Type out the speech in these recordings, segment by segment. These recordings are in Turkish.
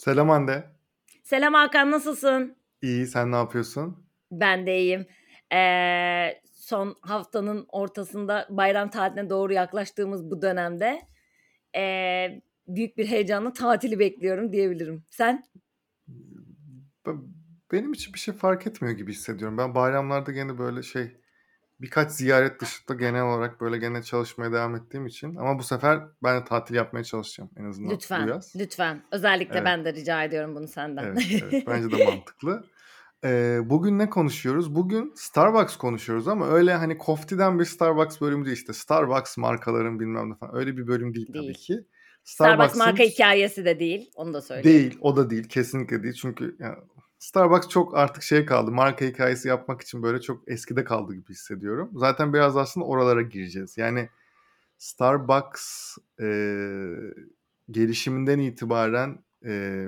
Selam Hande. Selam Hakan nasılsın? İyi, sen ne yapıyorsun? Ben de iyiyim. Ee, son haftanın ortasında bayram tatiline doğru yaklaştığımız bu dönemde ee, büyük bir heyecanla tatili bekliyorum diyebilirim. Sen? Benim için bir şey fark etmiyor gibi hissediyorum. Ben bayramlarda gene böyle şey birkaç ziyaret dışında genel olarak böyle gene çalışmaya devam ettiğim için ama bu sefer ben de tatil yapmaya çalışacağım en azından Lütfen, bu yaz. lütfen. Özellikle Evet. ben de rica ediyorum bunu senden. Evet, evet. Bence de mantıklı. Ee, bugün ne konuşuyoruz? Bugün Starbucks konuşuyoruz ama öyle hani koftiden bir Starbucks bölümü değil işte Starbucks markaların bilmem ne falan öyle bir bölüm değil, tabii Değil. ki. Starbucks marka hikayesi de değil. Onu da söyleyeyim. değil, o da değil, kesinlikle değil. Çünkü yani Starbucks çok artık şey kaldı, marka hikayesi yapmak için böyle çok eskide kaldı gibi hissediyorum. Zaten biraz aslında oralara gireceğiz. Yani Starbucks e, gelişiminden itibaren e,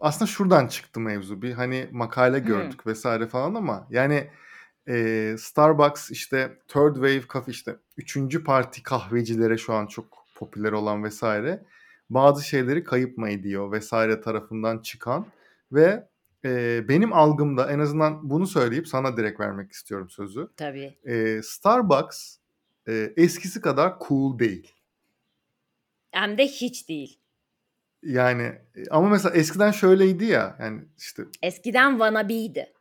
aslında şuradan çıktı mevzu. Bir hani makale Hmm. gördük vesaire falan ama yani e, Starbucks işte third wave kafe işte üçüncü parti kahvecilere şu an çok popüler olan vesaire bazı şeyleri kayıp mı ediyor vesaire tarafından çıkan ve e, benim algımda en azından bunu söyleyip sana direkt vermek istiyorum sözü. Tabii. E, Starbucks e, eskisi kadar cool değil. Hem de hiç değil. Yani e, ama mesela eskiden şöyleydi ya yani işte Eskiden wannabe'ydi.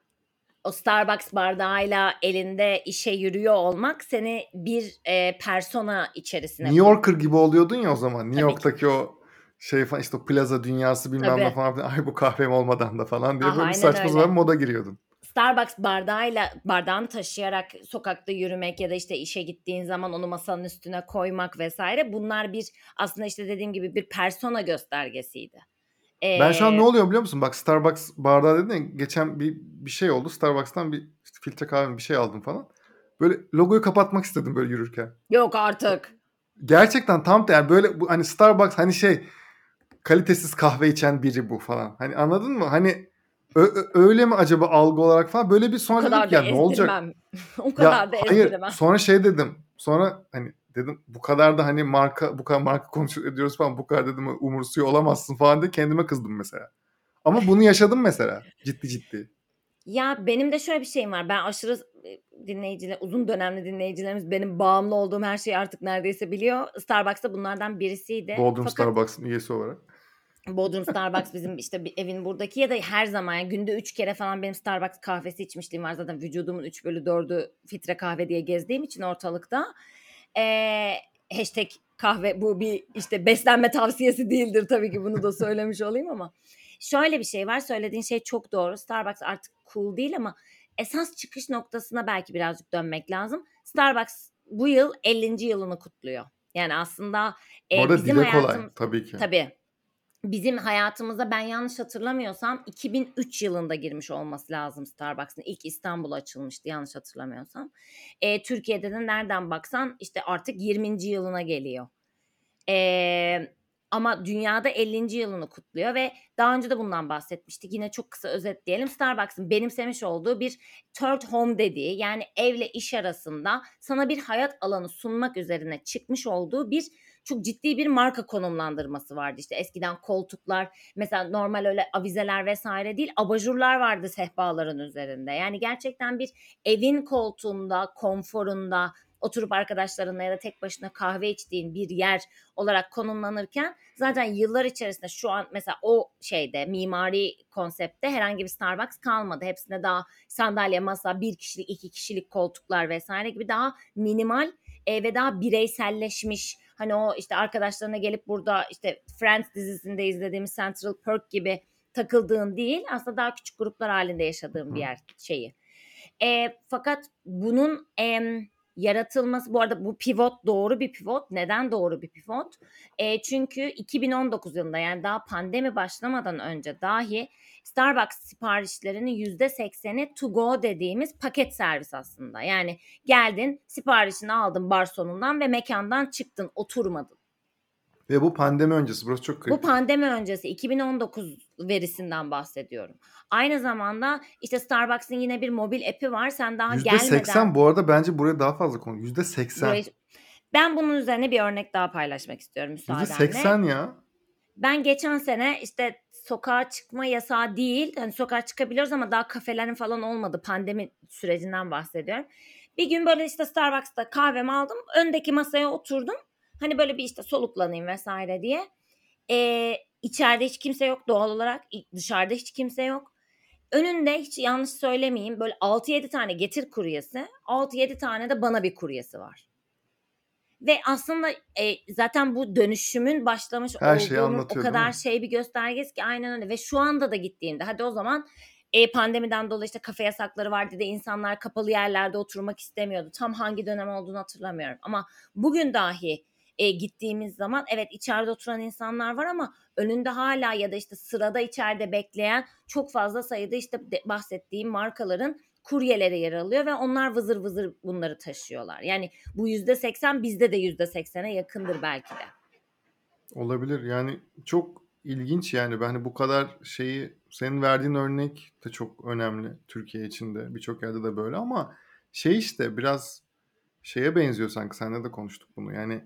O Starbucks bardağıyla elinde işe yürüyor olmak seni bir e, persona içerisine New. Yorker gibi oluyordun ya o zaman. New Tabii ki. York'taki o şey falan işte plaza dünyası bilmem ne falan. Ay bu kahvem olmadan da falan diye Ah, böyle saçma öyle. sapan moda giriyordun. Starbucks bardağıyla bardağını taşıyarak sokakta yürümek ya da işte işe gittiğin zaman onu masanın üstüne koymak vesaire bunlar bir aslında işte dediğim gibi bir persona göstergesiydi. Ben şu an ne Ee, oluyor biliyor musun? Bak Starbucks bardağı dedin ya geçen bir, bir şey oldu. Starbucks'tan bir işte filtre kahve bir şey aldım falan. Böyle logoyu kapatmak istedim böyle yürürken. yok artık. Gerçekten tam da yani böyle bu hani Starbucks hani şey kalitesiz kahve içen biri bu falan. Hani anladın mı? Hani öyle mi acaba algı olarak falan böyle bir sonra dedim ya ne olacak? o Ya kadar da hayır ezdirmem. sonra şey dedim. Sonra hani dedim bu kadar da hani marka bu kadar marka konuşuyor ediyoruz falan bu kadar dedim umursuyor olamazsın falan diye kendime kızdım mesela. Ama bunu yaşadım mesela ciddi ciddi. Ya benim de şöyle bir şeyim var. Ben aşırı e, dinleyiciler, uzun dönemli dinleyicilerimiz benim bağımlı olduğum her şeyi artık neredeyse biliyor. Starbucks da bunlardan birisiydi. Bodrum Fakat Starbucks'ın üyesi olarak. Bodrum Starbucks bizim işte bir evin buradaki ya da her zaman yani günde üç kere falan benim Starbucks kahvesi içmişliğim var. Zaten vücudumun 3 bölü 4'ü filtre kahve diye gezdiğim için ortalıkta. Ee, hashtag kahve bu bir işte beslenme tavsiyesi değildir tabii ki bunu da söylemiş olayım ama. Şöyle bir şey var söylediğin şey çok doğru. Starbucks artık cool değil ama esas çıkış noktasına belki birazcık dönmek lazım. Starbucks bu yıl 50. yılını kutluyor. Yani aslında e, bizim dile kolay tabii ki. tabii bizim hayatımıza ben yanlış hatırlamıyorsam 2003 yılında girmiş olması lazım Starbucks'ın. İlk İstanbul'a açılmıştı yanlış hatırlamıyorsam. E, Türkiye'de de nereden baksan işte artık 20. yılına geliyor. E, ama dünyada 50. yılını kutluyor ve daha önce de bundan bahsetmiştik. Yine çok kısa özetleyelim. Starbucks'ın benimsemiş olduğu bir third home dediği yani evle iş arasında sana bir hayat alanı sunmak üzerine çıkmış olduğu bir çok ciddi bir marka konumlandırması vardı. İşte eskiden koltuklar mesela normal öyle avizeler vesaire değil abajurlar vardı sehpaların üzerinde. Yani gerçekten bir evin koltuğunda, konforunda oturup arkadaşlarınla ya da tek başına kahve içtiğin bir yer olarak konumlanırken zaten yıllar içerisinde şu an mesela o şeyde mimari konsepte herhangi bir Starbucks kalmadı. Hepsinde daha sandalye, masa, bir kişilik, iki kişilik koltuklar vesaire gibi daha minimal e, ve daha bireyselleşmiş hani o işte arkadaşlarına gelip burada işte Friends dizisinde izlediğimiz Central Perk gibi takıldığın değil aslında daha küçük gruplar halinde yaşadığın bir yer şeyi. E, fakat bunun em, yaratılması bu arada bu pivot doğru bir pivot. Neden doğru bir pivot? E, çünkü 2019 yılında yani daha pandemi başlamadan önce dahi Starbucks siparişlerinin %80'i to go dediğimiz paket servis aslında. Yani geldin siparişini aldın garsonundan ve mekandan çıktın oturmadın. Ve bu pandemi öncesi burası çok Bu kritik. pandemi öncesi 2019 verisinden bahsediyorum. Aynı zamanda işte Starbucks'ın yine bir mobil app'i var. Sen daha gelmeden %80 bu arada bence buraya daha fazla konu. %80. burayı... Ben bunun üzerine bir örnek daha paylaşmak istiyorum müsaadenle. %80 ya. Ben geçen sene işte sokağa çıkma yasağı değil. Hani sokağa çıkabiliyoruz ama daha kafelerin falan olmadı. Pandemi sürecinden bahsediyorum. Bir gün böyle işte Starbucks'ta kahvemi aldım. Öndeki masaya oturdum. Hani böyle bir işte soluklanayım vesaire diye. Ee, içeride hiç kimse yok doğal olarak. Dışarıda hiç kimse yok. Önünde hiç yanlış söylemeyeyim böyle 6-7 tane getir kuryesi, 6-7 tane de bana bir kuryesi var. Ve aslında e, zaten bu dönüşümün başlamış Her olduğunun o kadar şey bir göstergesi ki aynen öyle. Ve şu anda da gittiğimde hadi o zaman e, pandemiden dolayı işte kafe yasakları vardı da insanlar kapalı yerlerde oturmak istemiyordu. Tam hangi dönem olduğunu hatırlamıyorum. Ama bugün dahi e, gittiğimiz zaman evet içeride oturan insanlar var ama önünde hala ya da işte sırada içeride bekleyen çok fazla sayıda işte de, bahsettiğim markaların kuryeleri yer alıyor ve onlar vızır vızır bunları taşıyorlar. Yani bu yüzde seksen bizde de yüzde seksene yakındır belki de. Olabilir. Yani çok ilginç yani. Ben hani bu kadar şeyi senin verdiğin örnek de çok önemli Türkiye içinde. Birçok yerde de böyle ama şey işte biraz şeye benziyor sanki. Seninle de konuştuk bunu. Yani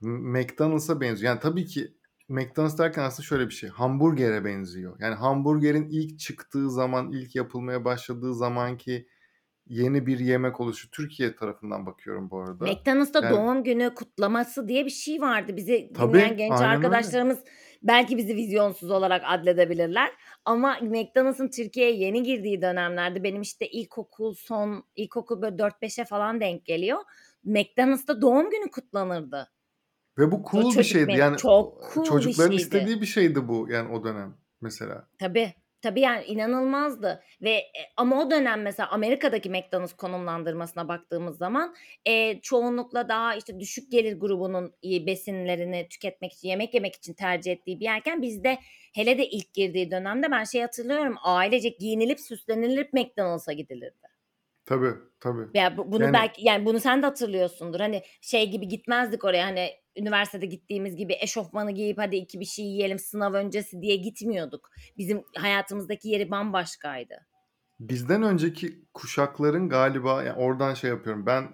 McDonald's'a benziyor. Yani tabii ki McDonald's derken aslında şöyle bir şey. Hamburger'e benziyor. Yani hamburgerin ilk çıktığı zaman, ilk yapılmaya başladığı zamanki yeni bir yemek oluşu. Türkiye tarafından bakıyorum bu arada. McDonald's'ta Yani doğum günü kutlaması diye bir şey vardı. Bizi dinleyen tabii genç aynen öyle. arkadaşlarımız belki bizi vizyonsuz olarak adledebilirler. Ama McDonald's'ın Türkiye'ye yeni girdiği dönemlerde benim işte ilkokul son ilkokul böyle 4-5'e falan denk geliyor. McDonald's'ta doğum günü kutlanırdı. Ve bu cool bir şeydi. benim Yani çok cool bir çocukların şeydi. istediği bir şeydi bu yani o dönem mesela. Tabii. Tabii yani inanılmazdı ve e, ama o dönem mesela Amerika'daki McDonald's konumlandırmasına baktığımız zaman e, çoğunlukla daha işte düşük gelir grubunun e, besinlerini tüketmek için yemek yemek için tercih ettiği bir yerken bizde hele de ilk girdiği dönemde ben şey hatırlıyorum ailecek giyinilip süslenilip McDonald's'a gidilirdi. Tabii tabii. Ya bu- bunu Yani belki yani bunu sen de hatırlıyorsundur. Hani şey gibi gitmezdik oraya hani üniversitede gittiğimiz gibi eşofmanı giyip hadi iki bir şey yiyelim sınav öncesi diye gitmiyorduk. Bizim hayatımızdaki yeri bambaşkaydı. bizden önceki kuşakların galiba yani oradan şey yapıyorum. Ben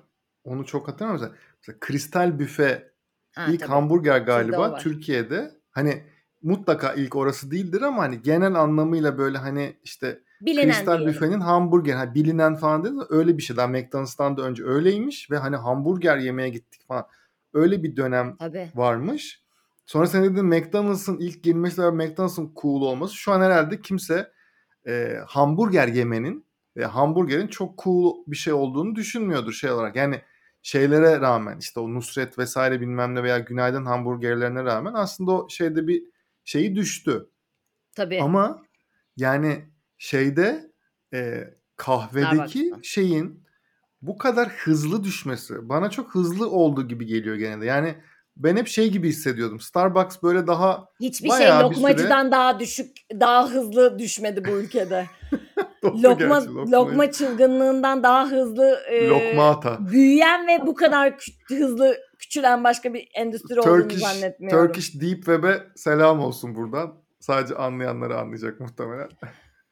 onu çok hatırlamıyorum. Mesela, mesela Kristal Büfe Ha ilk tabii. hamburger galiba. Türkiye'de hani mutlaka ilk orası değildir ama hani genel anlamıyla böyle hani işte Bilinen Kristal diyelim. Büfe'nin hamburger hani bilinen falan dedi de öyle bir şey. Daha McDonald's'tan da önce öyleymiş ve hani hamburger yemeye gittik falan. Öyle bir dönem Tabii. varmış. Sonra sen dedin McDonald's'ın ilk girmesi ve McDonald's'ın cool olması. Şu an herhalde kimse e, hamburger yemenin ve hamburgerin çok cool bir şey olduğunu düşünmüyordur şey olarak. Yani şeylere rağmen işte o Nusret vesaire bilmem ne veya Günaydın hamburgerlerine rağmen aslında o şeyde bir şeyi düştü. Tabii. Ama yani şeyde e, kahvedeki şeyin bu kadar hızlı düşmesi bana çok hızlı olduğu gibi geliyor genelde. Yani ben hep şey gibi hissediyordum. Starbucks böyle daha Hiçbir şey bir süre lokmacıdan daha düşük, daha hızlı düşmedi bu ülkede. Lokma gerçi lokma lokma çılgınlığından daha hızlı e, lokmata. büyüyen ve bu kadar kü- hızlı küçülen başka bir endüstri olduğunu Turkish zannetmiyorum. Turkish Deep Web'e selam olsun buradan. Sadece anlayanları anlayacak muhtemelen.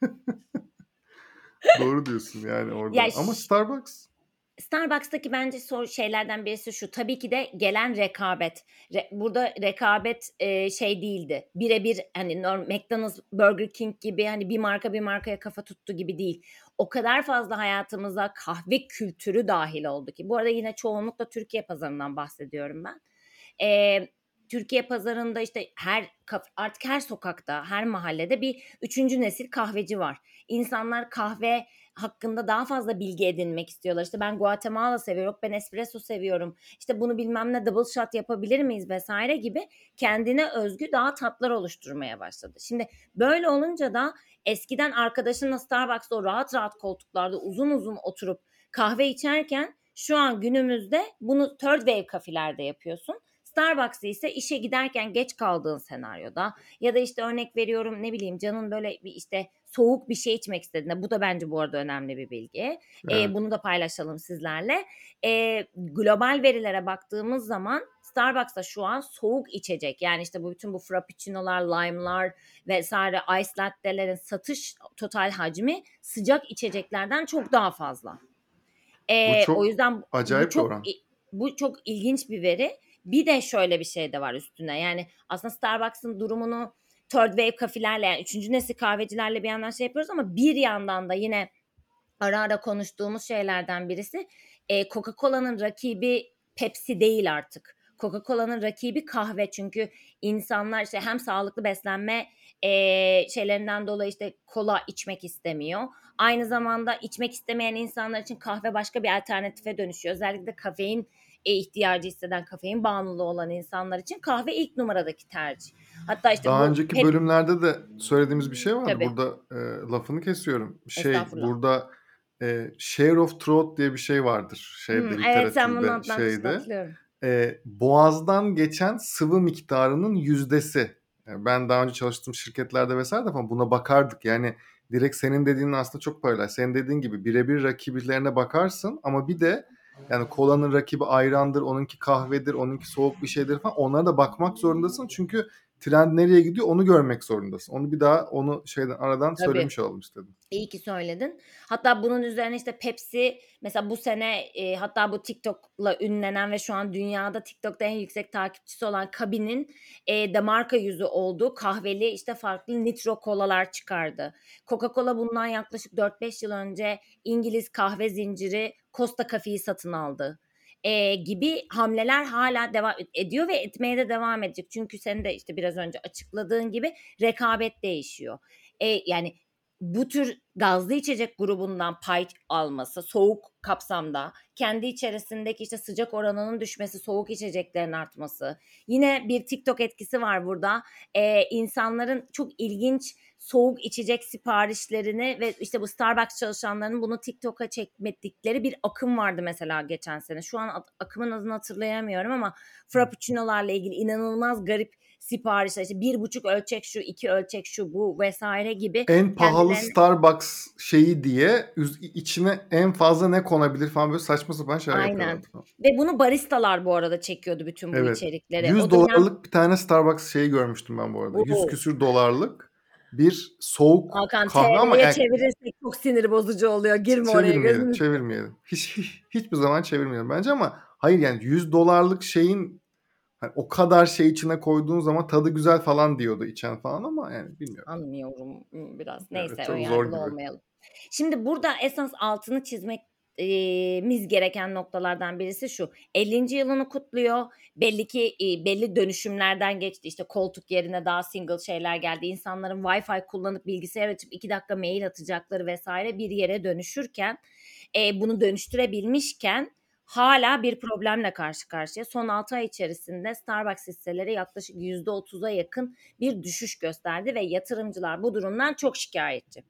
Doğru diyorsun yani orada. Ya Ama Starbucks Starbucks'taki bence sor şeylerden birisi şu. Tabii ki de gelen rekabet. Re- burada rekabet e, şey değildi. Birebir hani McDonald's, Burger King gibi hani bir marka bir markaya kafa tuttu gibi değil. O kadar fazla hayatımıza kahve kültürü dahil oldu ki. Bu arada yine çoğunlukla Türkiye pazarından bahsediyorum ben. E, Türkiye pazarında işte her artık her sokakta, her mahallede bir üçüncü nesil kahveci var. İnsanlar kahve hakkında daha fazla bilgi edinmek istiyorlar. İşte ben Guatemala seviyorum, ben espresso seviyorum. İşte bunu bilmem ne double shot yapabilir miyiz vesaire gibi kendine özgü daha tatlar oluşturmaya başladı. Şimdi böyle olunca da eskiden arkadaşınla Starbucks'ta o rahat rahat koltuklarda uzun uzun oturup kahve içerken şu an günümüzde bunu third wave kafelerde yapıyorsun. Starbucks'ı ise işe giderken geç kaldığın senaryoda ya da işte örnek veriyorum ne bileyim canın böyle bir işte soğuk bir şey içmek istediğinde bu da bence bu arada önemli bir bilgi. Ee, evet. bunu da paylaşalım sizlerle. Ee, global verilere baktığımız zaman Starbucks'ta şu an soğuk içecek yani işte bu bütün bu frappuccino'lar, lime'lar vesaire ice latte'lerin satış total hacmi sıcak içeceklerden çok daha fazla. Bu Ee, o çok yüzden bu acayip bir çok oran. bu çok ilginç bir veri. Bir de şöyle bir şey de var üstüne. Yani aslında Starbucks'ın durumunu third wave kafilerle yani üçüncü nesil kahvecilerle bir yandan şey yapıyoruz ama bir yandan da yine ara ara konuştuğumuz şeylerden birisi e, Coca-Cola'nın rakibi Pepsi değil artık. Coca-Cola'nın rakibi kahve çünkü insanlar işte hem sağlıklı beslenme e, şeylerinden dolayı işte kola içmek istemiyor. Aynı zamanda içmek istemeyen insanlar için kahve başka bir alternatife dönüşüyor. Özellikle kafein ihtiyacı hisseden, kafein bağımlılığı olan insanlar için kahve ilk numaradaki tercih. Hatta işte Daha bu önceki pep- bölümlerde de söylediğimiz bir şey vardı. Tabii. Burada e, lafını kesiyorum. Şey burada e, share of throat diye bir şey vardır. Şeyde Hmm, evet sen bunu şeyde. E, boğazdan geçen sıvı miktarının yüzdesi. Yani ben daha önce çalıştığım şirketlerde vesaire de falan buna bakardık. Yani direkt senin dediğinin aslında çok paralel. Senin dediğin gibi birebir rakiplerine bakarsın ama bir de yani kolanın rakibi ayrandır, onunki kahvedir, onunki soğuk bir şeydir falan. Onlara da bakmak zorundasın. Çünkü trend nereye gidiyor onu görmek zorundasın. Onu bir daha onu şeyden aradan Tabii. söylemiş olalım istedim. İyi ki söyledin. Hatta bunun üzerine işte Pepsi mesela bu sene e, hatta bu TikTok'la ünlenen ve şu an dünyada TikTok'ta en yüksek takipçisi olan Kabin'in e, de marka yüzü olduğu kahveli işte farklı nitro kolalar çıkardı. Coca-Cola bundan yaklaşık 4-5 yıl önce İngiliz kahve zinciri Costa Coffee'yi satın aldı. E, gibi hamleler hala devam ediyor ve etmeye de devam edecek. Çünkü senin de işte biraz önce açıkladığın gibi rekabet değişiyor. E, yani bu tür gazlı içecek grubundan pay alması soğuk kapsamda kendi içerisindeki işte sıcak oranının düşmesi soğuk içeceklerin artması. Yine bir TikTok etkisi var burada. Ee, insanların çok ilginç soğuk içecek siparişlerini ve işte bu Starbucks çalışanlarının bunu TikTok'a çekmedikleri bir akım vardı mesela geçen sene. Şu an akımın adını hatırlayamıyorum ama Frappuccino'larla ilgili inanılmaz garip siparişler işte bir buçuk ölçek şu iki ölçek şu bu vesaire gibi En pahalı kendilerine- Starbucks şeyi diye içine en fazla ne konabilir falan böyle saçma sapan şeyler Aynen. yapıyorlar. Ve bunu baristalar bu arada çekiyordu bütün bu Evet. içerikleri. 100 O dönem- dolarlık bir tane Starbucks şeyi görmüştüm ben bu arada. 100 Oo. küsür dolarlık bir soğuk Hakan kahve ama yani- çevirirsek çok sinir bozucu oluyor. Girme oraya çevirmeyelim, gözünü. çevirmeyelim. Hiç, hiç- hiçbir zaman çevirmeyelim bence ama hayır yani 100 dolarlık şeyin hani o kadar şey içine koyduğun zaman tadı güzel falan diyordu içen falan ama yani bilmiyorum. Anlıyorum hmm, biraz. Evet, Neyse zor önyargılı olmayalım. Şimdi burada esas altını çizmek e, miz gereken noktalardan birisi şu. 50. yılını kutluyor. Belli ki e, belli dönüşümlerden geçti. İşte koltuk yerine daha single şeyler geldi. İnsanların Wi-Fi kullanıp bilgisayar açıp 2 dakika mail atacakları vesaire bir yere dönüşürken e, bunu dönüştürebilmişken hala bir problemle karşı karşıya. Son 6 ay içerisinde Starbucks hisseleri yaklaşık %30'a yakın bir düşüş gösterdi ve yatırımcılar bu durumdan çok şikayetçi.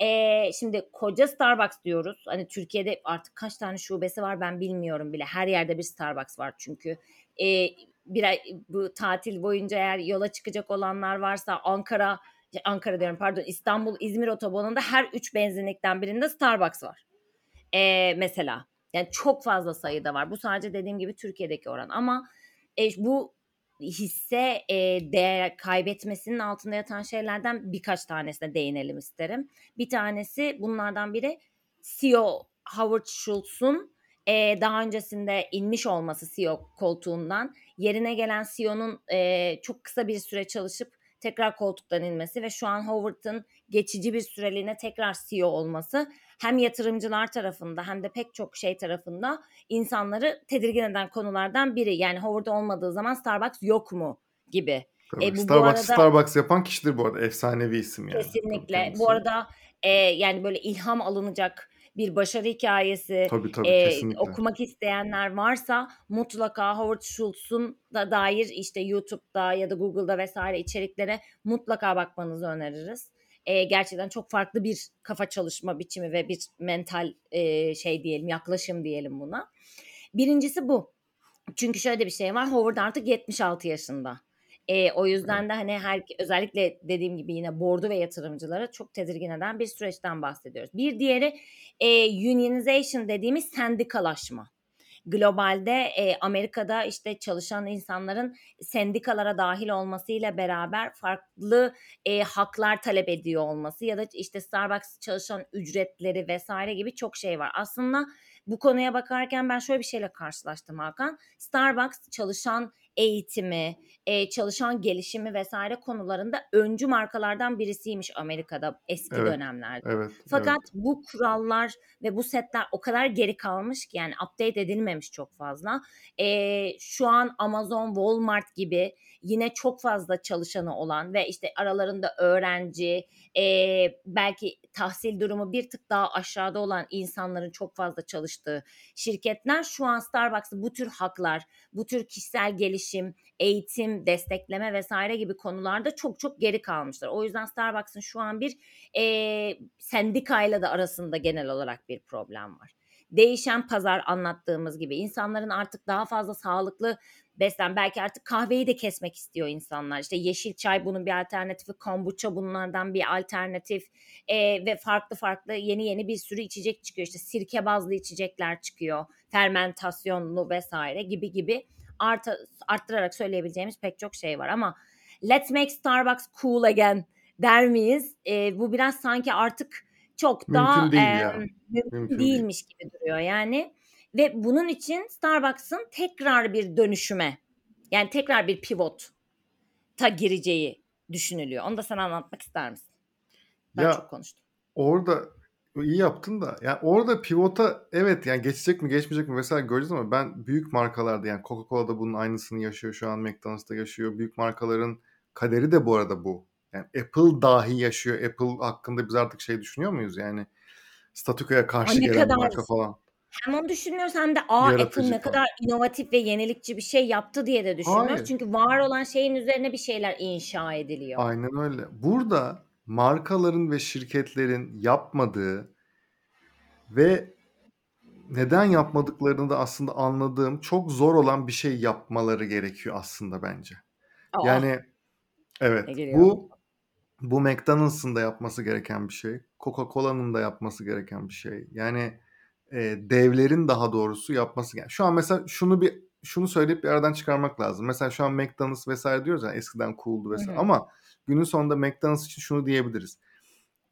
Ee, şimdi koca Starbucks diyoruz. Hani Türkiye'de artık kaç tane şubesi var ben bilmiyorum bile. Her yerde bir Starbucks var çünkü. Ee, bir ay, bu tatil boyunca eğer yola çıkacak olanlar varsa Ankara Ankara diyorum pardon İstanbul İzmir otobanında her üç benzinlikten birinde Starbucks var. Ee, mesela yani çok fazla sayıda var. Bu sadece dediğim gibi Türkiye'deki oran ama e, bu hisse e, değer kaybetmesinin altında yatan şeylerden birkaç tanesine değinelim isterim. Bir tanesi bunlardan biri CEO Howard Schultz'un e, daha öncesinde inmiş olması CEO koltuğundan yerine gelen CEO'nun e, çok kısa bir süre çalışıp tekrar koltuktan inmesi ve şu an Howard'ın geçici bir süreliğine tekrar CEO olması hem yatırımcılar tarafında hem de pek çok şey tarafında insanları tedirgin eden konulardan biri. Yani Howard olmadığı zaman Starbucks yok mu gibi. Tabii. E, bu- bu Starbucks, arada- Starbucks yapan kişidir bu arada. Efsanevi isim yani. Kesinlikle. Tabii Bu arada e, yani böyle ilham alınacak bir başarı hikayesi Tabii tabii e, kesinlikle. okumak isteyenler varsa mutlaka Howard Schultz'un da dair işte YouTube'da ya da Google'da vesaire içeriklere mutlaka bakmanızı öneririz. E, gerçekten çok farklı bir kafa çalışma biçimi ve bir mental e, şey diyelim yaklaşım diyelim buna. Birincisi bu. Çünkü şöyle bir şey var. Howard artık 76 yaşında. E, o yüzden de hani her özellikle dediğim gibi yine bordu ve yatırımcılara çok tedirgin eden bir süreçten bahsediyoruz. Bir diğeri e, unionization dediğimiz sendikalaşma. Globalde e, Amerika'da işte çalışan insanların sendikalara dahil olmasıyla beraber farklı e, haklar talep ediyor olması ya da işte Starbucks çalışan ücretleri vesaire gibi çok şey var. Aslında bu konuya bakarken ben şöyle bir şeyle karşılaştım Hakan. Starbucks çalışan eğitimi, e, çalışan gelişimi vesaire konularında öncü markalardan birisiymiş Amerika'da eski Evet. dönemlerde. Evet. Fakat evet. bu kurallar ve bu setler o kadar geri kalmış ki yani update edilmemiş çok fazla. E, şu an Amazon, Walmart gibi yine çok fazla çalışanı olan ve işte aralarında öğrenci, e, belki tahsil durumu bir tık daha aşağıda olan insanların çok fazla çalıştığı şirketler şu an Starbucks'ı bu tür haklar, bu tür kişisel gelişim, eğitim, destekleme vesaire gibi konularda çok çok geri kalmışlar. O yüzden Starbucks'ın şu an bir e, sendikayla da arasında genel olarak bir problem var. Değişen pazar anlattığımız gibi insanların artık daha fazla sağlıklı beslen belki artık kahveyi de kesmek istiyor insanlar. İşte yeşil çay bunun bir alternatifi, kombuça bunlardan bir alternatif e, ve farklı farklı yeni yeni bir sürü içecek çıkıyor. İşte sirke bazlı içecekler çıkıyor, fermentasyonlu vesaire gibi gibi arta, arttırarak söyleyebileceğimiz pek çok şey var ama let's make Starbucks cool again der miyiz? E, bu biraz sanki artık çok Mümkün daha değil e, ya. mümkün Mümkün değil. değilmiş gibi duruyor yani. Ve bunun için Starbucks'ın tekrar bir dönüşüme yani tekrar bir pivot ta gireceği düşünülüyor. Onu da sana anlatmak ister misin? Ben Ya çok konuştum. orada iyi yaptın da yani orada pivota evet yani geçecek mi geçmeyecek mi vesaire göreceğiz ama ben büyük markalarda yani Coca-Cola da bunun aynısını yaşıyor şu an McDonald's da yaşıyor. Büyük markaların kaderi de bu arada bu. Yani Apple dahi yaşıyor. Apple hakkında biz artık şey düşünüyor muyuz yani statükoya karşı gelen kadar marka falan. Hem onu düşünmüyoruz hem de aa Apple Yaratıcı ne falan. kadar inovatif ve yenilikçi bir şey yaptı diye de düşünmüyoruz. Hayır. Çünkü var olan şeyin üzerine bir şeyler inşa ediliyor. Aynen öyle. Burada markaların ve şirketlerin yapmadığı ve neden yapmadıklarını da aslında anladığım çok zor olan bir şey yapmaları gerekiyor aslında bence. Aa Yani evet geliyor? bu bu McDonald's'ın da yapması gereken bir şey. Coca-Cola'nın da yapması gereken bir şey. Yani e, devlerin daha doğrusu yapması gereken. Şu an mesela şunu bir şunu söyleyip bir aradan çıkarmak lazım. Mesela şu an McDonald's vesaire diyoruz ya eskiden cool'du vesaire. hı. Ama günün sonunda McDonald's için şunu diyebiliriz.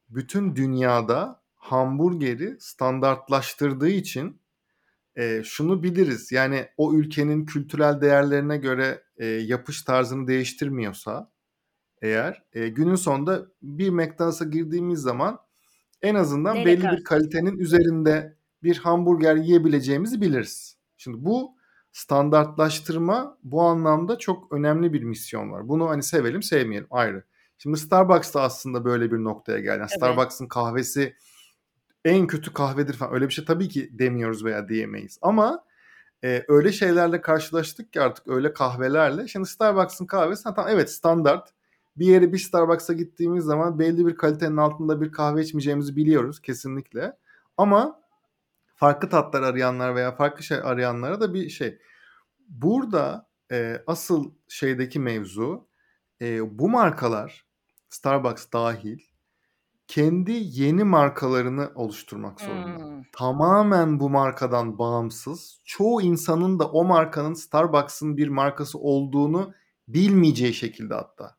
Bütün dünyada hamburgeri standartlaştırdığı için e, şunu biliriz. Yani o ülkenin kültürel değerlerine göre e, yapış tarzını değiştirmiyorsa eğer e, günün sonunda bir McDonald's'a girdiğimiz zaman en azından Neyle belli bir karşılaşacağız? kalitenin üzerinde bir hamburger yiyebileceğimizi biliriz. Şimdi bu standartlaştırma bu anlamda çok önemli bir misyon var. Bunu hani sevelim sevmeyelim ayrı. Şimdi Starbucks da aslında böyle bir noktaya geldi. Yani Tabii. Starbucks'ın kahvesi en kötü kahvedir falan öyle bir şey tabii ki demiyoruz veya diyemeyiz. Ama e, öyle şeylerle karşılaştık ki artık öyle kahvelerle. Şimdi Starbucks'ın kahvesi tamam, evet standart. Bir yere bir Starbucks'a gittiğimiz zaman belli bir kalitenin altında bir kahve içmeyeceğimizi biliyoruz kesinlikle. Ama farklı tatlar arayanlar veya farklı şey arayanlara da bir şey. Burada e, asıl şeydeki mevzu e, bu markalar Starbucks dahil kendi yeni markalarını oluşturmak zorunda. Hmm. Tamamen bu markadan bağımsız. Çoğu insanın da o markanın Starbucks'ın bir markası olduğunu bilmeyeceği şekilde hatta.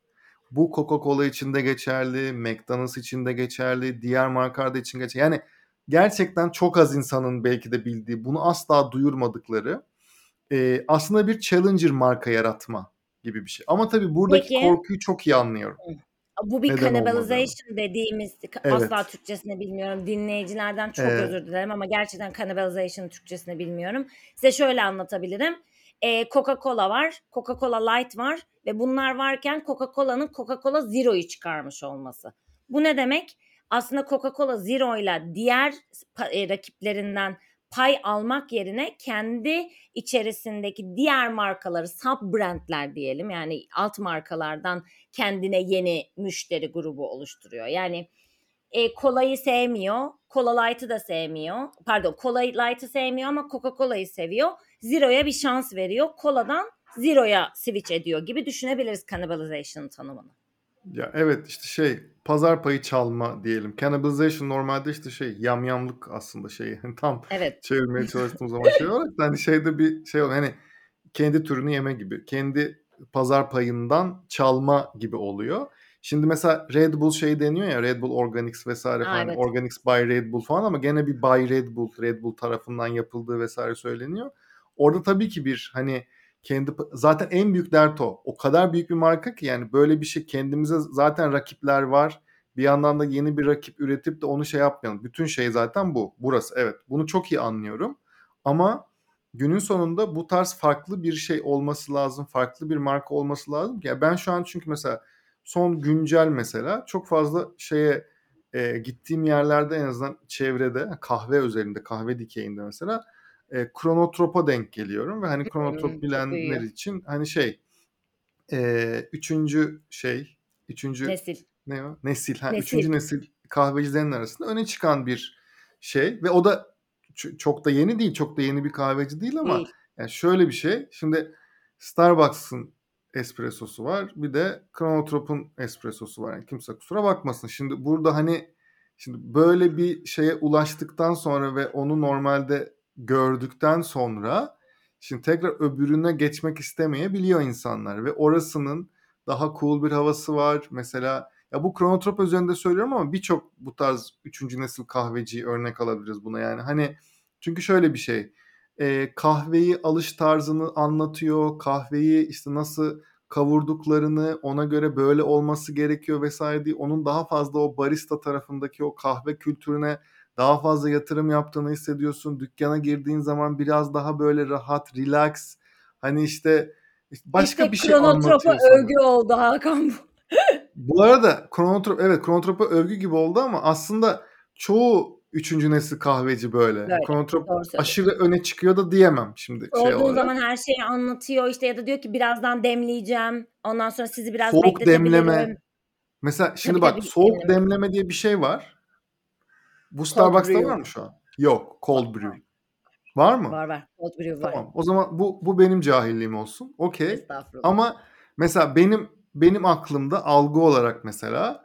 Bu Coca-Cola için de geçerli, McDonald's için de geçerli, diğer markalar da için geçerli. Yani gerçekten çok az insanın belki de bildiği, bunu asla duyurmadıkları e, aslında bir challenger marka yaratma gibi bir şey. Ama tabii buradaki Peki. korkuyu çok iyi anlıyorum. Bu bir Neden cannibalization dediğimiz Evet. asla Türkçesini bilmiyorum. Dinleyicilerden çok Evet. özür dilerim ama gerçekten cannibalization Türkçesini bilmiyorum. Size şöyle anlatabilirim. Ee, Coca-Cola var, Coca-Cola Light var ve bunlar varken Coca-Cola'nın Coca-Cola Zero'yu çıkarmış olması. Bu ne demek? Aslında Coca-Cola Zero ile diğer e, rakiplerinden pay almak yerine kendi içerisindeki diğer markaları sub brandler diyelim yani alt markalardan kendine yeni müşteri grubu oluşturuyor. Yani e, kolayı sevmiyor, Cola Light'ı da sevmiyor. Pardon, Cola Light'ı sevmiyor ama Coca-Cola'yı seviyor. Zero'ya bir şans veriyor. Cola'dan Zero'ya switch ediyor gibi düşünebiliriz cannibalization tanımını. Ya evet işte şey pazar payı çalma diyelim. Cannibalization normalde işte şey yamyamlık aslında şey tam Evet. çevirmeye çalıştığım zaman şey olarak da hani şeyde bir şey oluyor hani kendi türünü yeme gibi. Kendi pazar payından çalma gibi oluyor. Şimdi mesela Red Bull şey deniyor ya Red Bull Organics vesaire falan. evet. Organics by Red Bull falan ama gene bir by Red Bull, Red Bull tarafından yapıldığı vesaire söyleniyor. Orada tabii ki bir hani kendi zaten en büyük dert o. O kadar büyük bir marka ki yani böyle bir şey kendimize zaten rakipler var. Bir yandan da yeni bir rakip üretip de onu şey yapmayalım. Bütün şey zaten bu. Burası evet. Bunu çok iyi anlıyorum. Ama günün sonunda bu tarz farklı bir şey olması lazım. Farklı bir marka olması lazım. Ya ben şu an çünkü mesela son güncel mesela çok fazla şeye e, gittiğim yerlerde en azından çevrede kahve özelinde kahve dikeyinde mesela e, kronotrop'a denk geliyorum ve hani kronotrop Hmm, bilenler için hani şey e, üçüncü şey üçüncü Nesil. ne o? Nesil. Ha, Nesil. Üçüncü nesil kahvecilerin arasında öne çıkan bir şey ve o da çok da yeni değil. Çok da yeni bir kahveci değil ama Değil. yani şöyle bir şey. Şimdi Starbucks'ın espressosu var. Bir de Chronotrop'un espressosu var. Yani kimse kusura bakmasın. Şimdi burada hani şimdi böyle bir şeye ulaştıktan sonra ve onu normalde gördükten sonra şimdi tekrar öbürüne geçmek istemeyebiliyor insanlar ve orasının daha cool bir havası var. Mesela ya bu kronotrop üzerinde söylüyorum ama birçok bu tarz üçüncü nesil kahveci örnek alabiliriz buna yani. Hani çünkü şöyle bir şey e, kahveyi alış tarzını anlatıyor. Kahveyi işte nasıl kavurduklarını ona göre böyle olması gerekiyor vesaire diye onun daha fazla o barista tarafındaki o kahve kültürüne daha fazla yatırım yaptığını hissediyorsun. Dükkana girdiğin zaman biraz daha böyle rahat, relax. Hani işte başka işte bir şey anlatıyor sana. övgü oldu Hakan bu. Bu arada Kronotrop evet Kronotrop'a övgü gibi oldu ama aslında çoğu üçüncü nesil kahveci böyle. Böyle, Kronotrop aşırı öne çıkıyor da diyemem şimdi şey Olduğu olarak. zaman her şeyi anlatıyor işte ya da diyor ki birazdan demleyeceğim. Ondan sonra sizi biraz Soğuk demleme. Mesela şimdi Tabii, bak tabii, soğuk demleme diye bir şey var. Bu Starbucks'ta var mı şu an? Yok. Cold brew. Var mı? Var var. Cold brew var. Tamam. O zaman bu bu benim cahilliğim olsun. Okey. Ama mesela benim benim aklımda algı olarak mesela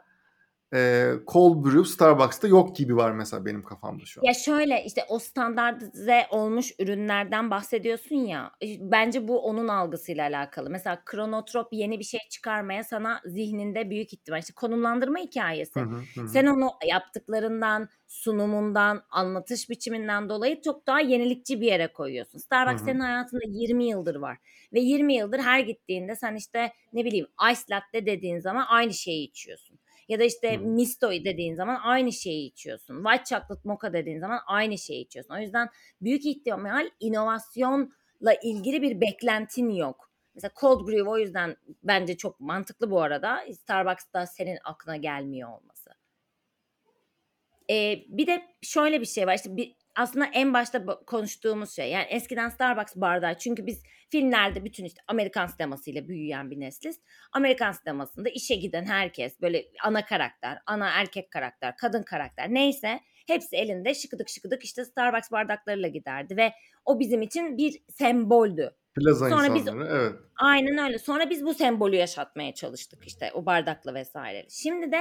e, cold brew Starbucks'ta yok gibi var mesela benim kafamda şu an. Ya şöyle işte o standartize olmuş ürünlerden bahsediyorsun ya. Bence bu onun algısıyla alakalı. Mesela kronotrop yeni bir şey çıkarmaya sana zihninde büyük ihtimal işte konumlandırma hikayesi. Hı, hı hı. Sen onu yaptıklarından, sunumundan, anlatış biçiminden dolayı çok daha yenilikçi bir yere koyuyorsun. Starbucks Hı hı. senin hayatında 20 yıldır var. Ve 20 yıldır her gittiğinde sen işte ne bileyim ice latte dediğin zaman aynı şeyi içiyorsun. Ya da işte Hı. misto dediğin zaman aynı şeyi içiyorsun. White chocolate mocha dediğin zaman aynı şeyi içiyorsun. O yüzden büyük ihtimal inovasyonla ilgili bir beklentin yok. Mesela cold brew o yüzden bence çok mantıklı bu arada. Starbucks'ta senin aklına gelmiyor olması. Ee, bir de şöyle bir şey var. İşte bir, aslında en başta konuştuğumuz şey. Yani eskiden Starbucks bardağı çünkü biz filmlerde bütün işte Amerikan sinemasıyla büyüyen bir nesliz. Amerikan sinemasında işe giden herkes böyle ana karakter, ana erkek karakter, kadın karakter neyse hepsi elinde şıkıdık şıkıdık işte Starbucks bardaklarıyla giderdi ve o bizim için bir semboldü. Plaza Sonra biz- insanları evet. Aynen öyle. Sonra biz bu sembolü yaşatmaya çalıştık işte o bardakla vesaire. Şimdi de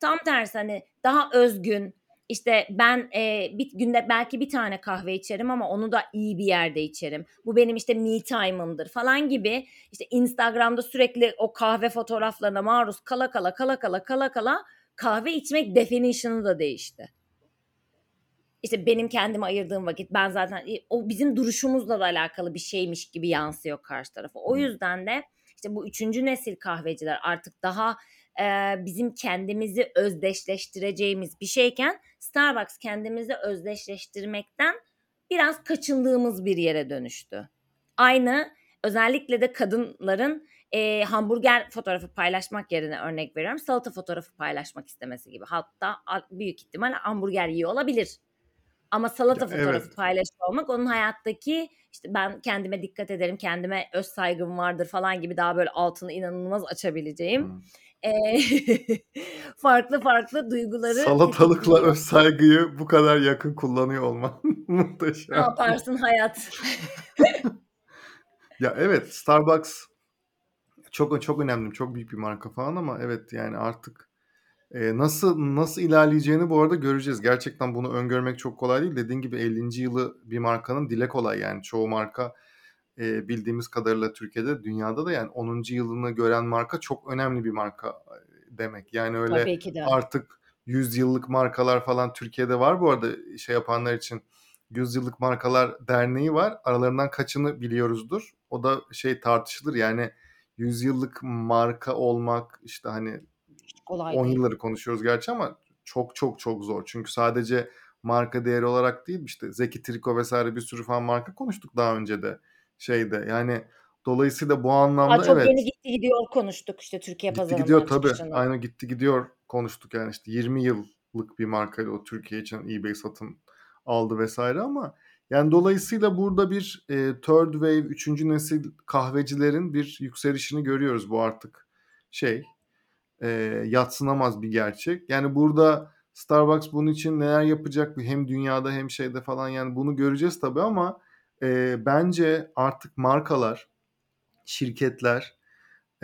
tam tersi hani daha özgün işte ben e, bir günde belki bir tane kahve içerim ama onu da iyi bir yerde içerim. Bu benim işte me time'ımdır falan gibi işte Instagram'da sürekli o kahve fotoğraflarına maruz kala kala kala kala kala kala kahve içmek definition'ı da değişti. İşte benim kendime ayırdığım vakit ben zaten e, o bizim duruşumuzla da alakalı bir şeymiş gibi yansıyor karşı tarafa. O yüzden de işte bu üçüncü nesil kahveciler artık daha e, bizim kendimizi özdeşleştireceğimiz bir şeyken Starbucks kendimizi özdeşleştirmekten biraz kaçındığımız bir yere dönüştü. Aynı özellikle de kadınların e, hamburger fotoğrafı paylaşmak yerine örnek veriyorum salata fotoğrafı paylaşmak istemesi gibi. Hatta büyük ihtimal hamburger yiyor olabilir. Ama salata Ya, fotoğrafı evet. paylaşıyor olmak onun hayattaki işte ben kendime dikkat ederim, kendime öz saygım vardır falan gibi daha böyle altını inanılmaz açabileceğim Hı. E, farklı farklı duyguları Salatalıkla öz saygıyı bu kadar yakın kullanıyor olman muhteşem. Ne yaparsın hayat? Ya evet Starbucks çok çok önemli, çok büyük bir marka falan ama evet yani artık e, nasıl nasıl ilerleyeceğini bu arada göreceğiz. Gerçekten bunu öngörmek çok kolay değil. Dediğin gibi 50. yılı bir markanın dile kolay yani çoğu marka e, bildiğimiz kadarıyla Türkiye'de, dünyada da yani 10. yılını gören marka çok önemli bir marka demek. Yani öyle artık 100 yıllık markalar falan Türkiye'de var bu arada şey yapanlar için. 100 yıllık markalar derneği var. Aralarından kaçını biliyoruzdur. O da şey tartışılır yani 100 yıllık marka olmak işte hani Kolay 10 değil. yılları konuşuyoruz gerçi ama çok çok çok zor. Çünkü sadece marka değeri olarak değil işte Zeki Triko vesaire bir sürü falan marka konuştuk daha önce de şeyde. Yani dolayısıyla bu Aa, anlamda çok evet yeni gitti gidiyor konuştuk işte Türkiye gitti pazarından gidiyor tabii. çıkışını. Aynı gitti gidiyor konuştuk yani işte 20 yıllık bir markayla o Türkiye için eBay satın aldı vesaire ama yani dolayısıyla burada bir e, third wave, üçüncü nesil kahvecilerin bir yükselişini görüyoruz bu artık şey e, yatsınamaz bir gerçek. Yani burada Starbucks bunun için neler yapacak hem dünyada hem şeyde falan yani bunu göreceğiz tabii ama e, bence artık markalar, şirketler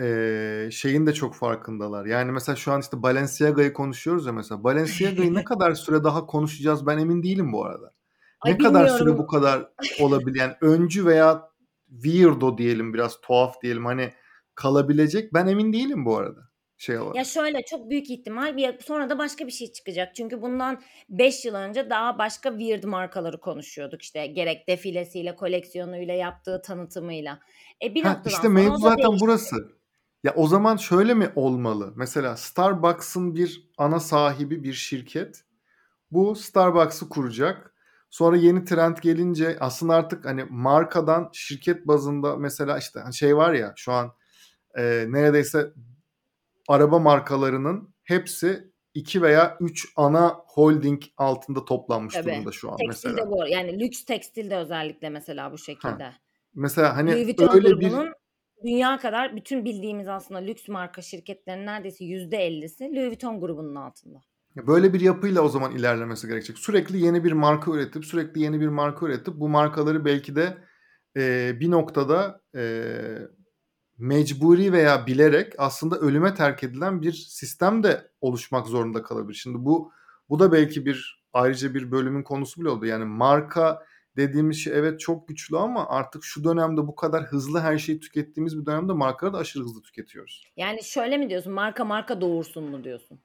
e, şeyin de çok farkındalar. Yani mesela şu an işte Balenciaga'yı konuşuyoruz ya mesela. Balenciaga'yı ne kadar süre daha konuşacağız ben emin değilim bu arada. Ay Ne kadar süre bilmiyorum. bu kadar olabilir yani öncü veya weirdo diyelim biraz tuhaf diyelim hani kalabilecek ben emin değilim bu arada şey olarak. Ya şöyle çok büyük ihtimal bir sonra da başka bir şey çıkacak. Çünkü bundan 5 yıl önce daha başka weird markaları konuşuyorduk. İşte gerek defilesiyle, koleksiyonuyla, yaptığı tanıtımıyla. E bir Ha, noktadan işte sonra mevzu o da zaten değişti. burası. Ya o zaman şöyle mi olmalı? Mesela Starbucks'ın bir ana sahibi bir şirket. Bu Starbucks'ı kuracak. Sonra yeni trend gelince aslında artık hani markadan şirket bazında mesela işte hani şey var ya şu an e, neredeyse araba markalarının hepsi iki veya üç ana holding altında toplanmış Tabii. durumda şu an Tekstil mesela. de bu. Yani lüks tekstil de özellikle mesela bu Ha. şekilde. Mesela hani Louis Vuitton öyle bir dünya kadar bütün bildiğimiz aslında lüks marka şirketlerinin neredeyse %50'si Louis Vuitton grubunun altında. Böyle bir yapıyla o zaman ilerlemesi gerekecek. Sürekli yeni bir marka üretip, sürekli yeni bir marka üretip bu markaları belki de e, bir noktada e, mecburi veya bilerek aslında ölüme terk edilen bir sistem de oluşmak zorunda kalabilir. Şimdi bu bu da belki bir ayrıca bir bölümün konusu bile oldu. Yani marka dediğimiz şey evet çok güçlü ama artık şu dönemde bu kadar hızlı her şeyi tükettiğimiz bir dönemde markaları da aşırı hızlı tüketiyoruz. Yani şöyle mi diyorsun? Marka marka doğursun mu diyorsun?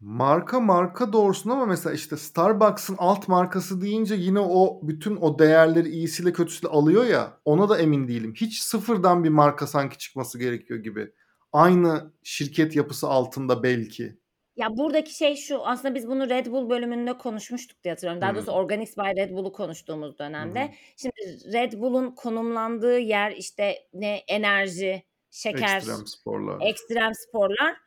Marka marka doğrusun ama mesela işte Starbucks'ın alt markası deyince yine o bütün o değerleri iyisiyle kötüsüyle alıyor ya ona da emin değilim. Hiç sıfırdan bir marka sanki çıkması gerekiyor gibi. Aynı şirket yapısı altında belki. Ya buradaki şey şu aslında biz bunu Red Bull bölümünde konuşmuştuk diye hatırlıyorum. Daha doğrusu Hmm. Organics by Red Bull'u konuştuğumuz dönemde. hı. Şimdi Red Bull'un konumlandığı yer işte ne enerji, şeker, Ekstrem sporlar. ekstrem sporlar.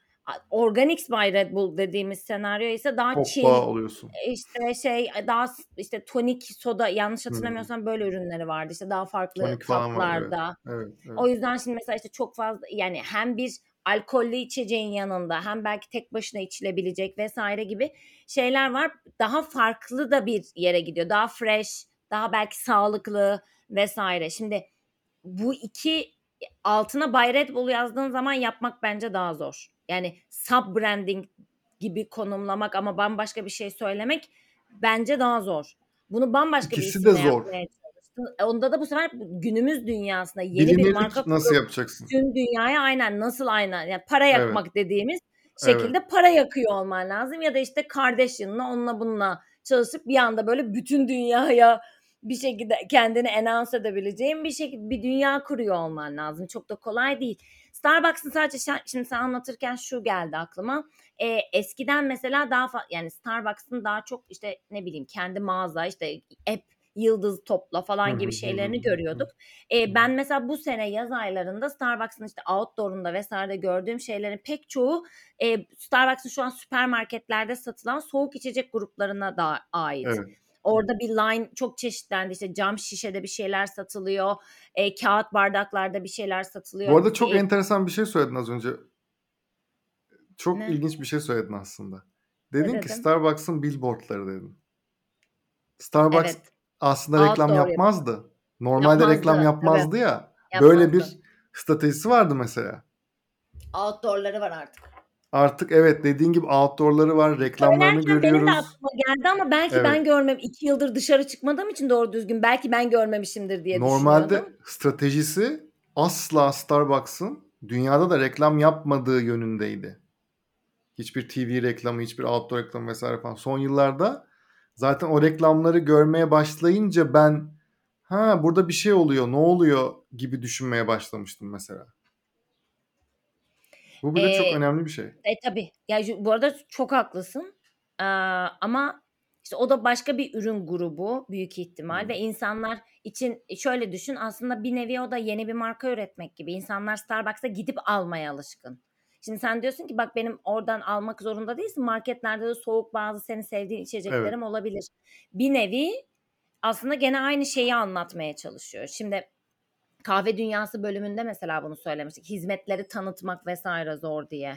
Organics by Red Bull dediğimiz senaryo ise daha chill, bağ oluyorsun. işte şey daha işte tonik soda yanlış Hmm. hatırlamıyorsam böyle ürünleri vardı. İşte daha farklı Tonik var evet. tatlarda. Evet, evet. O yüzden şimdi mesela işte çok fazla yani hem bir alkollü içeceğin yanında hem belki tek başına içilebilecek vesaire gibi şeyler var. Daha farklı da bir yere gidiyor. Daha fresh, daha belki sağlıklı vesaire. Şimdi bu iki altına Bay Red Bull yazdığın zaman yapmak bence daha zor. Yani sub branding gibi konumlamak ama bambaşka bir şey söylemek bence daha zor. Bunu bambaşka bir İkisi de isimle zor. E, Onda da bu sefer günümüz dünyasında yeni bir marka nasıl kurup yapacaksın? tüm dünyaya aynen nasıl aynen yani para Evet. yakmak dediğimiz Evet. şekilde para yakıyor olman lazım ya da işte kardeşinle onunla bununla çalışıp bir anda böyle bütün dünyaya bir şekilde kendini enans edebileceğin bir şekilde bir dünya kuruyor olman lazım. Çok da kolay değil. Starbucks'ın sadece şimdi sen anlatırken şu geldi aklıma. Ee, eskiden mesela daha yani Starbucks'ın daha çok işte ne bileyim kendi mağaza işte app yıldız topla falan gibi şeylerini görüyorduk. hı. ben mesela bu sene yaz aylarında Starbucks'ın işte outdoor'unda vesaire gördüğüm şeylerin pek çoğu e, Starbucks'ın şu an süpermarketlerde satılan soğuk içecek gruplarına da ait. Evet. Orada bir line çok çeşitlendi. İşte cam şişede bir şeyler satılıyor. E, kağıt bardaklarda bir şeyler satılıyor. Bu arada çok E, enteresan bir şey söyledin az önce. Çok ne? ilginç bir şey söyledin aslında. Ne Dedin ki dedim? Starbucks'ın billboardları dedin. Starbucks Evet. aslında reklam Outdoor yap yapmazdı. Normalde reklam yapmazdı. Tabii. yapmazdı ya. Böyle Yapmazdı. bir stratejisi vardı mesela. Outdoor'ları var artık. Artık evet dediğin gibi outdoor'ları var, reklamlarını Söylerken benim de görüyoruz. aklıma geldi ama belki Evet. ben görmem 2 yıldır dışarı çıkmadığım için doğru düzgün belki ben görmemişimdir diye Normalde düşünüyordum. stratejisi asla Starbucks'ın dünyada da reklam yapmadığı yönündeydi. Hiçbir TV reklamı, hiçbir outdoor reklamı vesaire falan. Son yıllarda zaten o reklamları görmeye başlayınca ben ha burada bir şey oluyor, ne oluyor gibi düşünmeye başlamıştım mesela. Bu bile çok Ee, önemli bir şey. E tabii. Ya şu- bu arada çok haklısın. Ee, ama işte o da başka bir ürün grubu büyük ihtimal Hı. ve insanlar için e, şöyle düşün aslında bir nevi o da yeni bir marka üretmek gibi. İnsanlar Starbucks'a gidip almaya alışkın. Şimdi sen diyorsun ki bak benim oradan almak zorunda değilsin. Marketlerde de soğuk bazı senin sevdiğin içeceklerim olabilir. Bir nevi aslında gene aynı şeyi anlatmaya çalışıyor. Şimdi kahve dünyası bölümünde mesela bunu söylemiştik. Hizmetleri tanıtmak vesaire zor diye.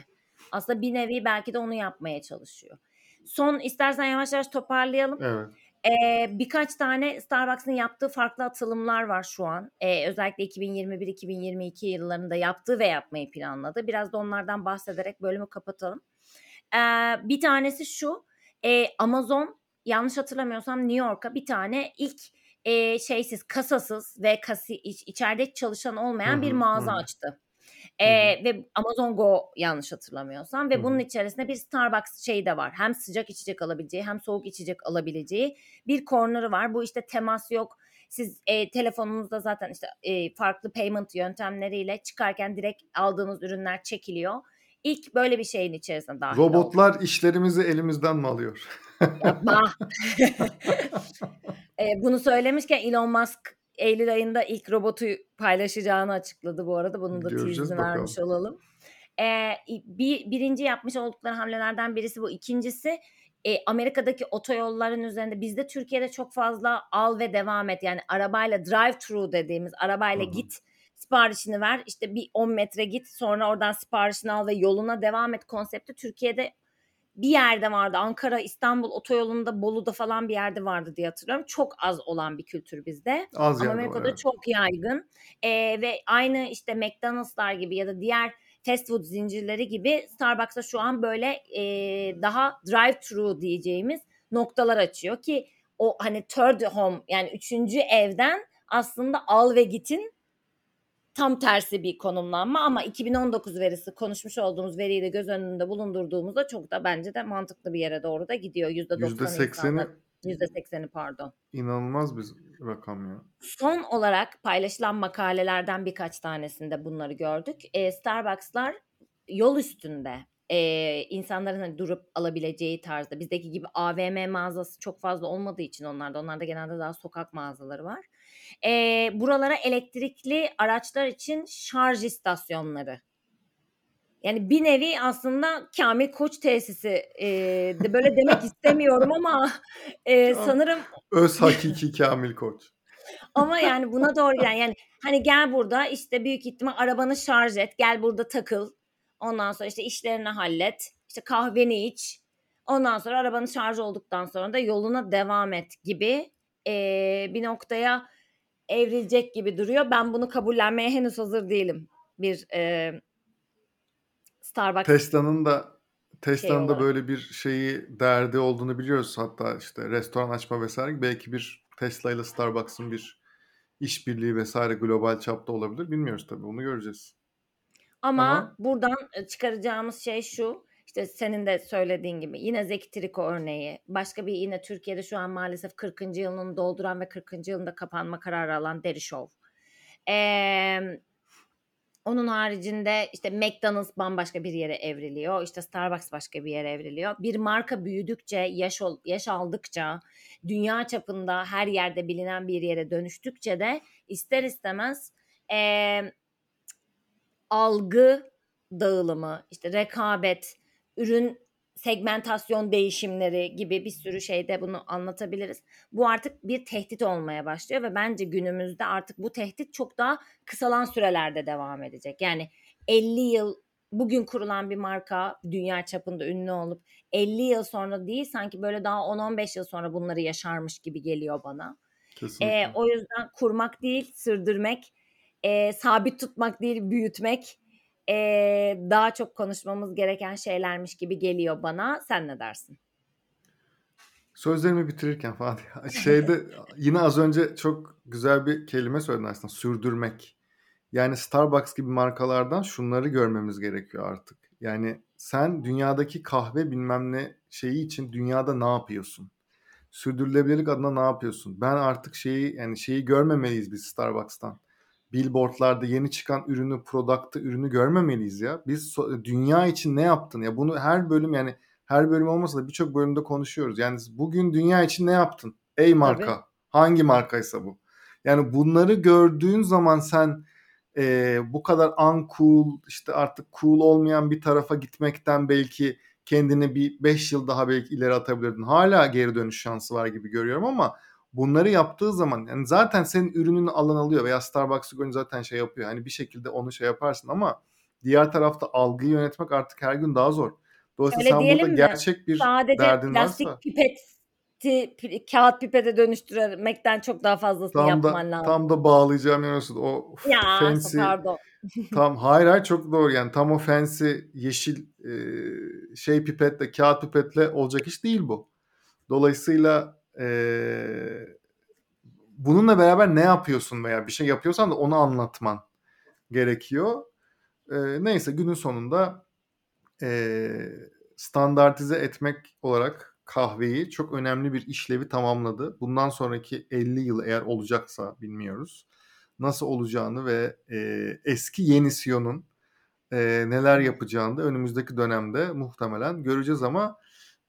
Aslında bir nevi belki de onu yapmaya çalışıyor. Son istersen yavaş yavaş toparlayalım. Evet. Ee, birkaç tane Starbucks'ın yaptığı farklı atılımlar var şu an. Ee, özellikle 2021-2022 yıllarında yaptığı ve yapmayı planladı. Biraz da onlardan bahsederek bölümü kapatalım. Ee, bir tanesi şu. e, Amazon yanlış hatırlamıyorsam New York'a bir tane ilk e, şeysiz, kasasız ve kasi, iç, içeride çalışan olmayan bir mağaza hı. açtı. E, ve Amazon Go yanlış hatırlamıyorsam ve Hı bunun içerisinde bir Starbucks şeyi de var. Hem sıcak içecek alabileceği hem soğuk içecek alabileceği bir corner'ı var. Bu işte temas yok. Siz e, telefonunuzda zaten işte e, farklı payment yöntemleriyle çıkarken direkt aldığınız ürünler çekiliyor. İlk böyle bir şeyin içerisine dahil. Robotlar işlerimizi elimizden mi alıyor? Yapma. e, bunu söylemişken Elon Musk Eylül ayında ilk robotu paylaşacağını açıkladı bu arada. Bunun da teaser'ını vermiş olalım. E, bir, birinci yapmış oldukları hamlelerden birisi bu. İkincisi e, Amerika'daki otoyolların üzerinde bizde Türkiye'de çok fazla al ve devam et. Yani arabayla drive thru dediğimiz arabayla Hı hı. git siparişini ver işte bir 10 metre git sonra oradan siparişini al ve yoluna devam et konsepti Türkiye'de bir yerde vardı. Ankara, İstanbul otoyolunda, Bolu'da falan bir yerde vardı diye hatırlıyorum. Çok az olan bir kültür bizde. Az Ama. Amerika'da Evet. çok yaygın. Ee, ve aynı işte McDonald'slar gibi ya da diğer fast food zincirleri gibi Starbucks'a şu an böyle e, daha drive-thru diyeceğimiz noktalar açıyor ki o hani third home yani üçüncü evden aslında al ve gitin tam tersi bir konumlanma ama 2019 verisi konuşmuş olduğumuz veriyi de göz önünde bulundurduğumuzda çok da bence de mantıklı bir yere doğru da gidiyor. %90 %80'i insanlar, %80'i pardon. inanılmaz bir rakam ya. Son olarak paylaşılan makalelerden birkaç tanesinde bunları gördük. E, Starbucks'lar yol üstünde e, insanların hani durup alabileceği tarzda bizdeki gibi AVM mağazası çok fazla olmadığı için onlarda onlarda genelde daha sokak mağazaları var. E, buralara elektrikli araçlar için şarj istasyonları. Yani bir nevi aslında Kamil Koç tesisi. E, de böyle demek istemiyorum ama e, sanırım Öz hakiki Kamil Koç. ama yani buna doğru giden yani hani gel burada işte büyük ihtimal arabanı şarj et gel burada takıl. Ondan sonra işte işlerini hallet işte kahveni iç. Ondan sonra arabanın şarj olduktan sonra da yoluna devam et gibi e, bir noktaya evrilecek gibi duruyor. Ben bunu kabullenmeye henüz hazır değilim. Bir e, Starbucks Tesla'nın da Tesla'nın da böyle bir şeyi derdi olduğunu biliyoruz. Hatta işte restoran açma vesaire belki bir Tesla ile Starbucks'ın bir işbirliği vesaire global çapta olabilir. Bilmiyoruz tabii. Onu göreceğiz. Ama, Ama- buradan çıkaracağımız şey şu. İşte senin de söylediğin gibi yine Zeki Triko örneği. Başka bir yine Türkiye'de şu an maalesef 40. yılını dolduran ve 40. yılında kapanma kararı alan Deri Show. Ee, onun haricinde işte McDonald's bambaşka bir yere evriliyor. İşte Starbucks başka bir yere evriliyor. Bir marka büyüdükçe, yaş, ol, yaş aldıkça, dünya çapında her yerde bilinen bir yere dönüştükçe de ister istemez eee algı dağılımı, işte rekabet, ürün segmentasyon değişimleri gibi bir sürü şeyde bunu anlatabiliriz. Bu artık bir tehdit olmaya başlıyor ve bence günümüzde artık bu tehdit çok daha kısalan sürelerde devam edecek. Yani 50 yıl bugün kurulan bir marka dünya çapında ünlü olup 50 yıl sonra değil sanki böyle daha 10-15 yıl sonra bunları yaşarmış gibi geliyor bana. Kesinlikle. Ee, o yüzden kurmak değil, sürdürmek, e, sabit tutmak değil, büyütmek eee, daha çok konuşmamız gereken şeylermiş gibi geliyor bana. Sen ne dersin? Sözlerimi bitirirken falan şeyde yine az önce çok güzel bir kelime söyledin aslında sürdürmek. Yani Starbucks gibi markalardan şunları görmemiz gerekiyor artık. Yani sen dünyadaki kahve bilmem ne şeyi için dünyada ne yapıyorsun? Sürdürülebilirlik adına ne yapıyorsun? Ben artık şeyi yani şeyi görmemeliyiz biz Starbucks'tan. Billboardlarda yeni çıkan ürünü, product'ı, ürünü görmemeliyiz ya. Biz dünya için ne yaptın? Ya bunu her bölüm yani her bölüm olmasa da birçok bölümde konuşuyoruz. Yani bugün dünya için ne yaptın? Ey marka. Tabii. Hangi markaysa bu. Yani bunları gördüğün zaman sen e, bu kadar uncool işte artık cool olmayan bir tarafa gitmekten belki kendini bir 5 yıl daha belki ileri atabilirdin. Hala geri dönüş şansı var gibi görüyorum ama bunları yaptığı zaman yani zaten senin ürününü alan alıyor veya Starbucks'ı görünce zaten şey yapıyor. Hani bir şekilde onu şey yaparsın ama diğer tarafta algıyı yönetmek artık her gün daha zor. Dolayısıyla Öyle sen burada mi? gerçek bir Sadece derdin plastik varsa pipeti pi- kağıt pipete dönüştürmekten çok daha fazlasını tam yapman da lazım. tam da bağlayacağım yanıyorsun. O Ya fancy pardon. tam hayır hayır çok doğru yani tam o fancy yeşil e, şey pipetle kağıt pipetle olacak iş değil bu. Dolayısıyla e, bununla beraber ne yapıyorsun veya bir şey yapıyorsan da onu anlatman gerekiyor. E, neyse günün sonunda e, standartize etmek olarak kahveyi çok önemli bir işlevi tamamladı. Bundan sonraki 50 yıl eğer olacaksa bilmiyoruz. Nasıl olacağını ve e, eski yeni Siyon'un e, neler yapacağını da önümüzdeki dönemde muhtemelen göreceğiz ama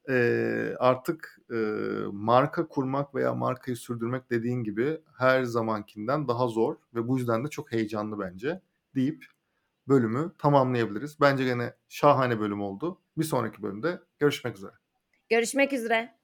e, artık e, marka kurmak veya markayı sürdürmek dediğin gibi her zamankinden daha zor ve bu yüzden de çok heyecanlı bence deyip bölümü tamamlayabiliriz. Bence gene şahane bölüm oldu. Bir sonraki bölümde görüşmek üzere. Görüşmek üzere.